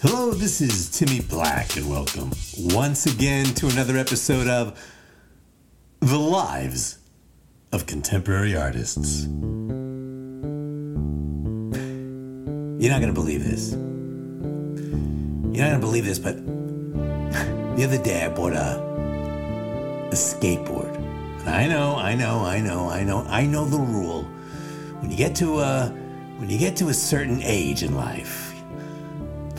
Hello, this is Timmy Black, and welcome once again to another episode of The Lives of Contemporary Artists. You're not going to believe this. You're not going to believe this, but the other day I bought a, a skateboard. And I know, I know, I know, I know, I know the rule. When you get to a, when you get to a certain age in life,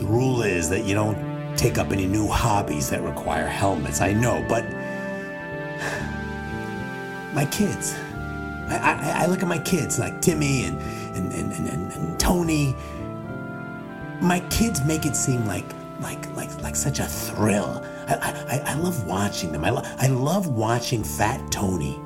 the rule is that you don't take up any new hobbies that require helmets. I know, but my kids. I, I, I look at my kids like Timmy and, and, and, and, and Tony. My kids make it seem like like like like such a thrill. I, I, I love watching them. I, lo- I love watching Fat Tony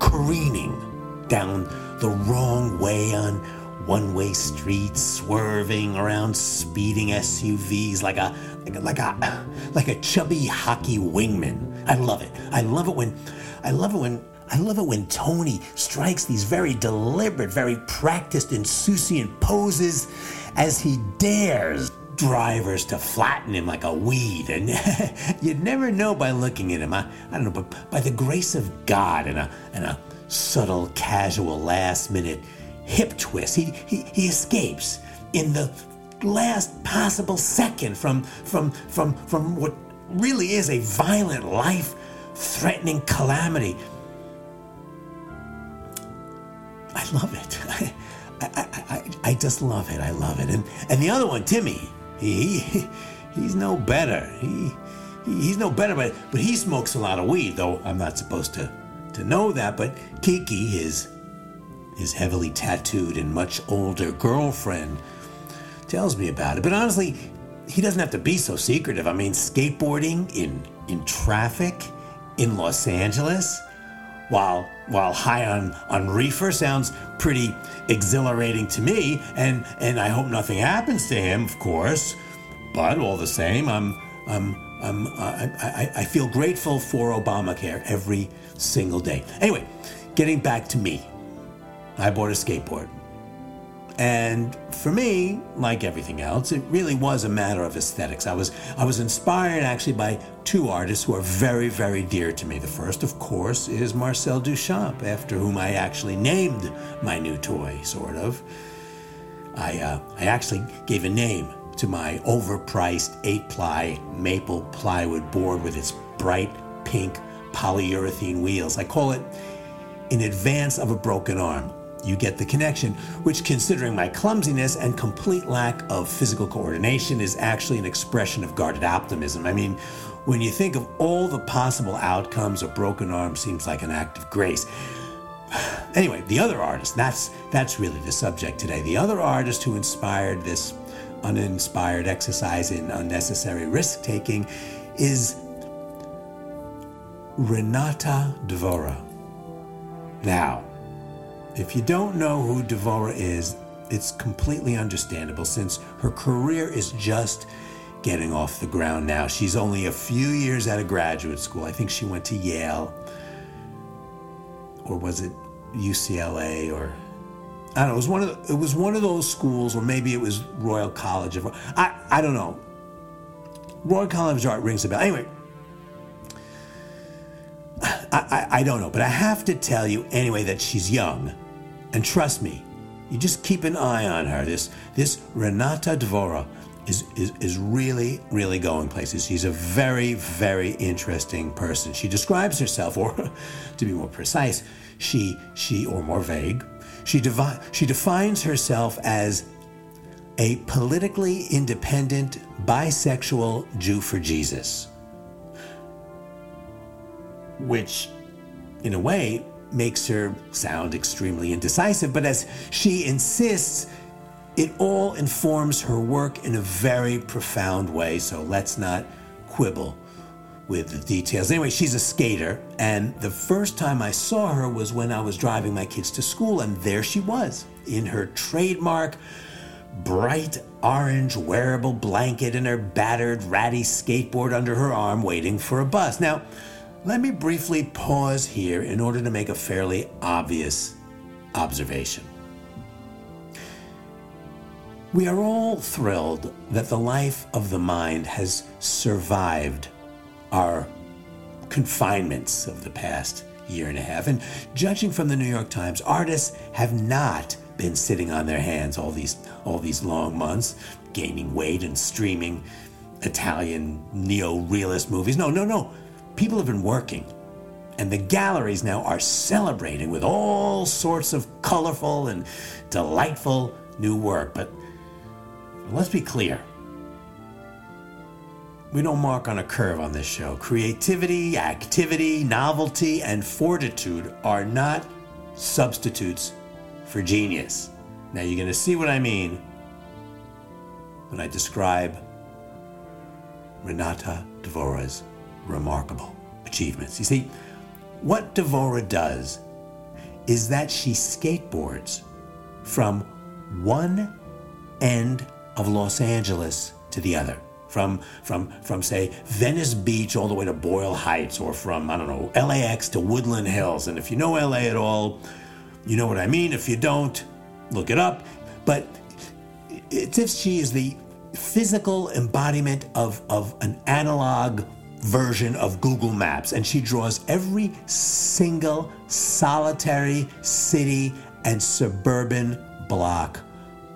careening down the wrong way on one way streets, swerving around speeding SUVs like a like a like a like a chubby hockey wingman. I love it. I love it when I love it when I love it when Tony strikes these very deliberate, very practiced insouciant poses as he dares drivers to flatten him like a weed. And you'd never know by looking at him. I, I don't know, but by the grace of God and a, and a subtle, casual, last minute hip twist. He, he, he escapes in the last possible second from, from, from, from what really is a violent, life threatening calamity. I love it. I, I, I, I, just love it. I love it. And, and the other one, Timmy, he, he he's no better. He, he, he's no better, but, but he smokes a lot of weed, though I'm not supposed to, to know that. But Kiki, his his heavily tattooed and much older girlfriend tells me about it. But honestly, he doesn't have to be so secretive. I mean, skateboarding in in traffic in Los Angeles while while high on on reefer sounds pretty exhilarating to me and and I hope nothing happens to him, of course. But all the same, I'm I'm I'm I, I, I feel grateful for Obamacare every single day. Anyway, getting back to me. I bought a skateboard. And for me, like everything else, it really was a matter of aesthetics. I was I was inspired actually by two artists who are very, very dear to me. The first, of course, is Marcel Duchamp, after whom I actually named my new toy, sort of. I uh, I actually gave a name to my overpriced eight-ply maple plywood board with its bright pink polyurethane wheels. I call it in advance of a broken arm you get the connection, which, considering my clumsiness and complete lack of physical coordination, is actually an expression of guarded optimism. I mean, when you think of all the possible outcomes, a broken arm seems like an act of grace. Anyway, the other artist, that's, that's really the subject today. The other artist who inspired this uninspired exercise in unnecessary risk taking is Renata Dvora. Now, if you don't know who Dvora is, it's completely understandable since her career is just getting off the ground now. She's only a few years out of graduate school. I think she went to Yale, or was it UCLA, or I don't know. It was one of it was one of those schools, or maybe it was Royal College of I I don't know. Royal College of Art rings a bell. Anyway, I, I, I don't know, but I have to tell you anyway that she's young and trust me, you just keep an eye on her. This this Renata Dvora is, is, is really, really going places. She's a very, very interesting person. She describes herself, or to be more precise, she she or more vague, she devi- she defines herself as a politically independent bisexual Jew for Jesus. Which in a way makes her sound extremely indecisive, but as she insists, it all informs her work in a very profound way, so let's not quibble with the details. Anyway, she's a skater, and the first time I saw her was when I was driving my kids to school, and there she was in her trademark bright orange wearable blanket and her battered, ratty skateboard under her arm, waiting for a bus. Now, let me briefly pause here in order to make a fairly obvious observation. We are all thrilled that the life of the mind has survived our confinements of the past year and a half. And judging from the New York Times, artists have not been sitting on their hands all these all these long months, gaining weight and streaming Italian neo-realist movies. No, no, no. People have been working. And the galleries now are celebrating with all sorts of colorful and delightful new work. But let's be clear. We don't mark on a curve on this show. Creativity, activity, novelty, and fortitude are not substitutes for genius. Now you're going to see what I mean when I describe Renata Dvora's remarkable achievements. You see, what Devora does is that she skateboards from one end of Los Angeles to the other. From, from, from, say, Venice Beach all the way to Boyle Heights, or from, I don't know, LAX to Woodland Hills. And if you know LA at all, you know what I mean. If you don't, look it up. But it's if she is the physical embodiment of, of an analog version of Google Maps, and she draws every single solitary city and suburban block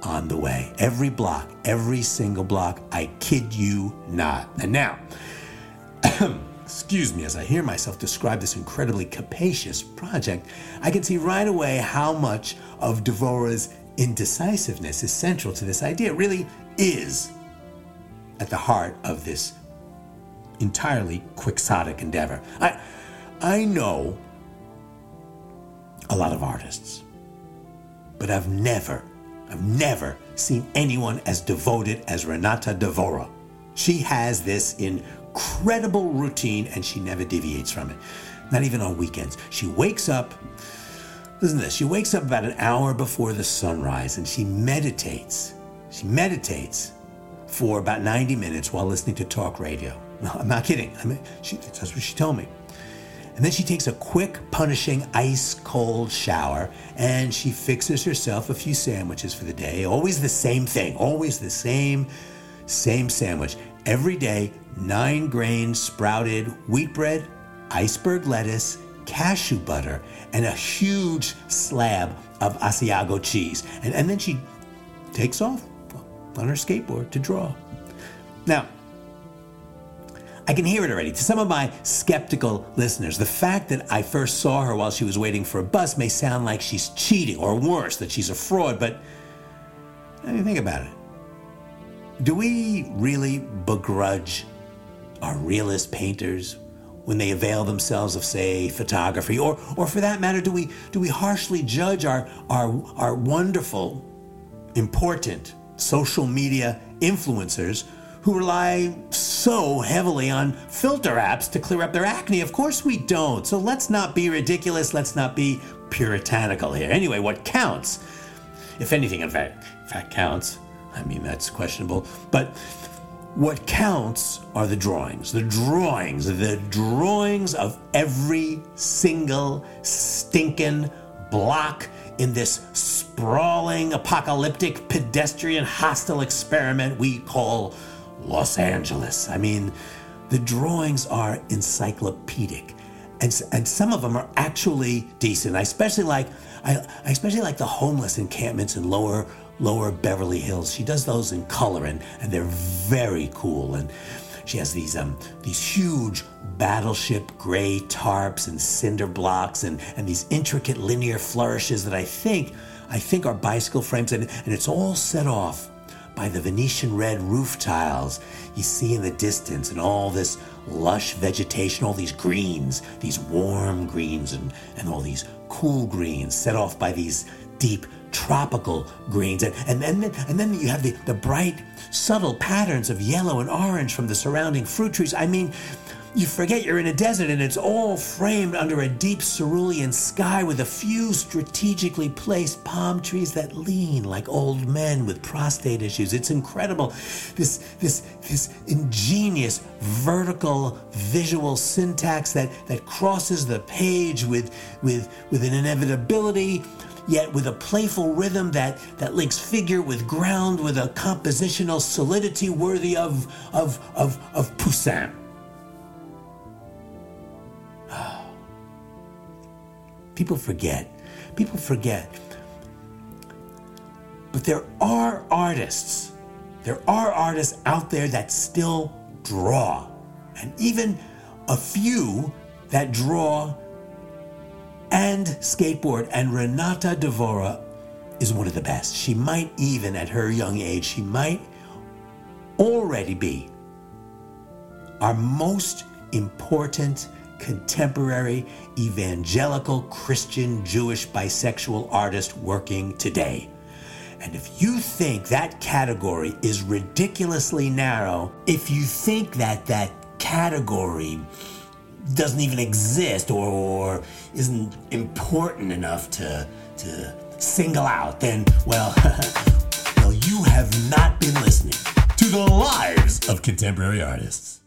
on the way. Every block, every single block. I kid you not. And now, excuse me, as I hear myself describe this incredibly capacious project, I can see right away how much of Dvora's indecisiveness is central to this idea. It really is at the heart of this entirely quixotic endeavor. I, I know a lot of artists, but I've never I've never seen anyone as devoted as Renata Devora. She has this incredible routine and she never deviates from it. Not even on weekends. She wakes up, listen to this, she wakes up about an hour before the sunrise and she meditates. She meditates for about 90 minutes while listening to talk radio. I'm not kidding. I mean, she, that's what she told me. And then she takes a quick, punishing, ice cold shower and she fixes herself a few sandwiches for the day. Always the same thing, always the same, same sandwich. Every day, nine grain sprouted wheat bread, iceberg lettuce, cashew butter, and a huge slab of Asiago cheese. And, and then she takes off on her skateboard to draw. Now, I can hear it already. To some of my skeptical listeners, the fact that I first saw her while she was waiting for a bus may sound like she's cheating, or worse, that she's a fraud, but I mean, think about it. Do we really begrudge our realist painters when they avail themselves of, say, photography? Or, or for that matter, do we, do we harshly judge our, our, our wonderful, important social media influencers who rely so heavily on filter apps to clear up their acne. Of course we don't. So let's not be ridiculous. Let's not be puritanical here. Anyway, what counts, if anything, in fact, in fact counts. I mean, that's questionable. But what counts are the drawings. The drawings, the drawings of every single stinking block in this sprawling, apocalyptic, pedestrian, hostile experiment we call Los Angeles. I mean, the drawings are encyclopedic. And, and some of them are actually decent. I especially like I, I especially like the homeless encampments in lower lower Beverly Hills. She does those in color and, and they're very cool. And she has these um these huge battleship gray tarps and cinder blocks and, and these intricate linear flourishes that I think I think are bicycle frames and, and it's all set off by the Venetian red roof tiles you see in the distance and all this lush vegetation, all these greens, these warm greens and, and all these cool greens set off by these deep tropical greens. And, and, and, then, and then you have the, the bright, subtle patterns of yellow and orange from the surrounding fruit trees. I mean, you forget you're in a desert and it's all framed under a deep cerulean sky with a few strategically placed palm trees that lean like old men with prostate issues. It's incredible. This this this ingenious vertical visual syntax that that crosses the page with with with an inevitability yet with a playful rhythm that, that links figure with ground with a compositional solidity worthy of, of, of, of Poussin. People forget. People forget. But there are artists. There are artists out there that still draw. And even a few that draw and skateboard. And Renata Devora is one of the best. She might even, at her young age, she might already be our most important contemporary evangelical Christian Jewish bisexual artist working today. And if you think that category is ridiculously narrow, if you think that that category doesn't even exist or, or isn't important enough to, to single out, then, well, well, you have not been listening to the lives of contemporary artists.